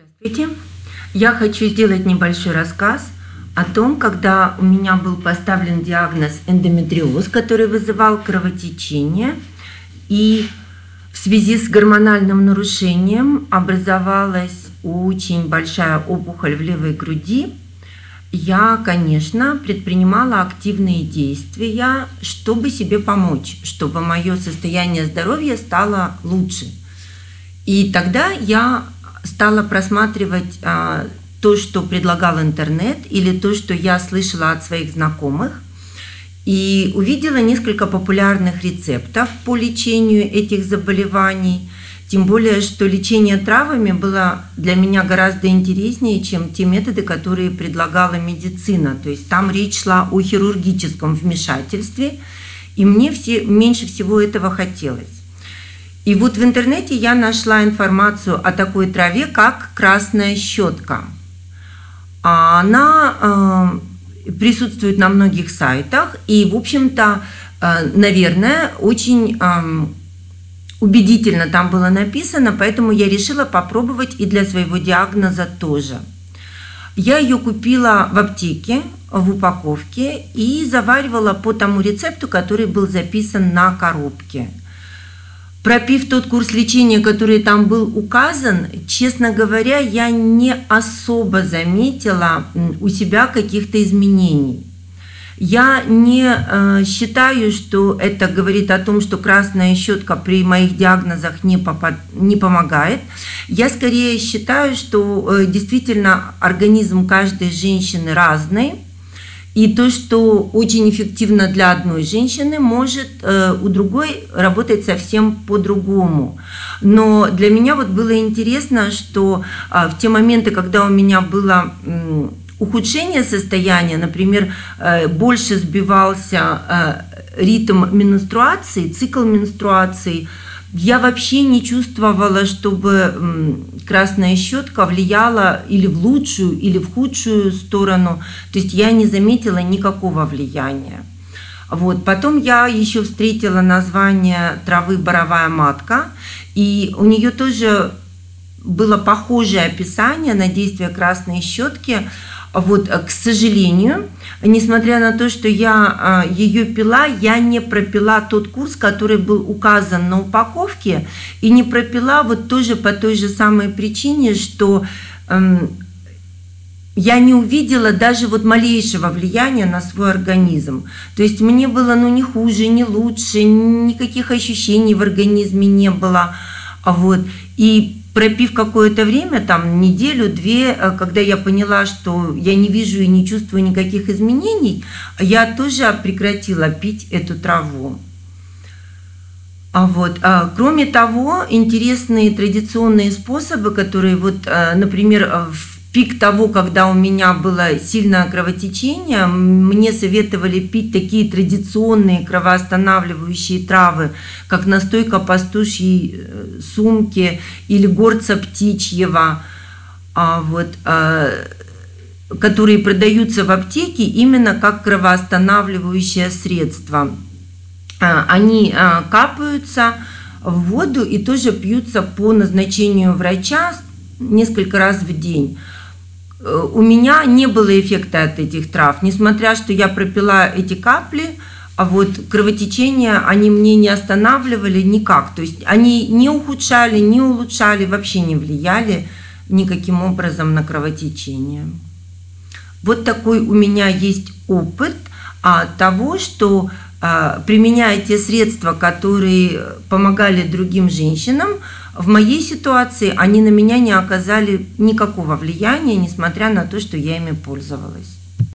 Здравствуйте. Я хочу сделать небольшой рассказ о том, когда у меня был поставлен диагноз эндометриоз, который вызывал кровотечение, и в связи с гормональным нарушением образовалась очень большая опухоль в левой груди. Я, конечно, предпринимала активные действия, чтобы себе помочь, чтобы мое состояние здоровья стало лучше. И тогда я стала просматривать а, то, что предлагал интернет, или то, что я слышала от своих знакомых, и увидела несколько популярных рецептов по лечению этих заболеваний. Тем более, что лечение травами было для меня гораздо интереснее, чем те методы, которые предлагала медицина. То есть там речь шла о хирургическом вмешательстве, и мне все, меньше всего этого хотелось. И вот в интернете я нашла информацию о такой траве, как красная щетка. А она э, присутствует на многих сайтах, и, в общем-то, э, наверное, очень э, убедительно там было написано, поэтому я решила попробовать и для своего диагноза тоже. Я ее купила в аптеке в упаковке и заваривала по тому рецепту, который был записан на коробке – Пропив тот курс лечения, который там был указан, честно говоря, я не особо заметила у себя каких-то изменений. Я не э, считаю, что это говорит о том, что красная щетка при моих диагнозах не, попад, не помогает. Я скорее считаю, что э, действительно организм каждой женщины разный и то, что очень эффективно для одной женщины, может э, у другой работать совсем по-другому. Но для меня вот было интересно, что э, в те моменты, когда у меня было э, ухудшение состояния, например, э, больше сбивался э, ритм менструации, цикл менструации, я вообще не чувствовала, чтобы красная щетка влияла или в лучшую, или в худшую сторону. То есть я не заметила никакого влияния. Вот. Потом я еще встретила название травы боровая матка, и у нее тоже было похожее описание на действие красной щетки. Вот, э, к сожалению, несмотря на то, что я а, ее пила, я не пропила тот курс, который был указан на упаковке, и не пропила вот тоже по той же самой причине, что эм, я не увидела даже вот малейшего влияния на свой организм. То есть мне было ну не хуже, не лучше, никаких ощущений в организме не было. Вот. И пропив какое-то время, там неделю-две, э, когда я поняла, что я не вижу и не чувствую никаких изменений, я тоже прекратила пить эту траву. А вот, а, кроме того, интересные традиционные способы, которые вот, э, например, в пик того, когда у меня было сильное кровотечение, мне советовали пить такие традиционные кровоостанавливающие травы, как настойка пастушьей э, сумки или горца птичьего, а вот, а, которые продаются в аптеке именно как кровоостанавливающее средство. А, они капаются в воду и тоже пьются по назначению врача несколько раз в день. Э, у меня не было эффекта от этих трав, несмотря что я пропила эти капли, а вот кровотечения они мне не останавливали никак. То есть они не ухудшали, не улучшали, вообще не влияли никаким образом на кровотечение. Вот такой у меня есть опыт а, того, что применяя те средства, которые помогали другим женщинам, в моей ситуации они на меня не оказали никакого влияния, несмотря на то, что я ими пользовалась.